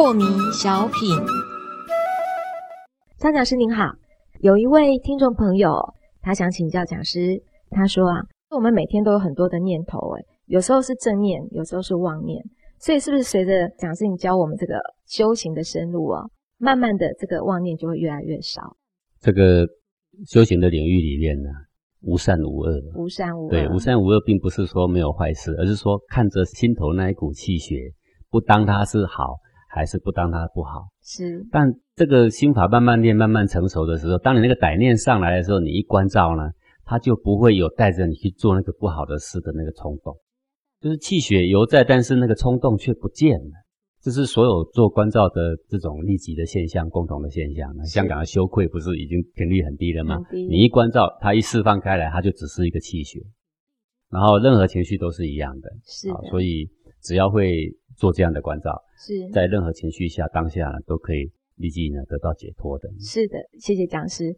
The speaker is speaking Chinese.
破迷小品。张讲师您好，有一位听众朋友，他想请教讲师，他说啊，我们每天都有很多的念头，哎，有时候是正念，有时候是妄念，所以是不是随着讲师你教我们这个修行的深入啊，慢慢的这个妄念就会越来越少？这个修行的领域里面呢？无善无恶，无善无恶。对，无善无恶，并不是说没有坏事，而是说看着心头那一股气血，不当它是好，还是不当它不好。是。但这个心法慢慢练、慢慢成熟的时候，当你那个歹念上来的时候，你一关照呢，它就不会有带着你去做那个不好的事的那个冲动，就是气血犹在，但是那个冲动却不见了。这是所有做关照的这种立即的现象，共同的现象。香港的羞愧不是已经频率很低了吗？你一关照，它一释放开来，它就只是一个气血。然后任何情绪都是一样的，是。所以只要会做这样的关照，是在任何情绪下当下都可以立即呢得到解脱的。是的，谢谢讲师。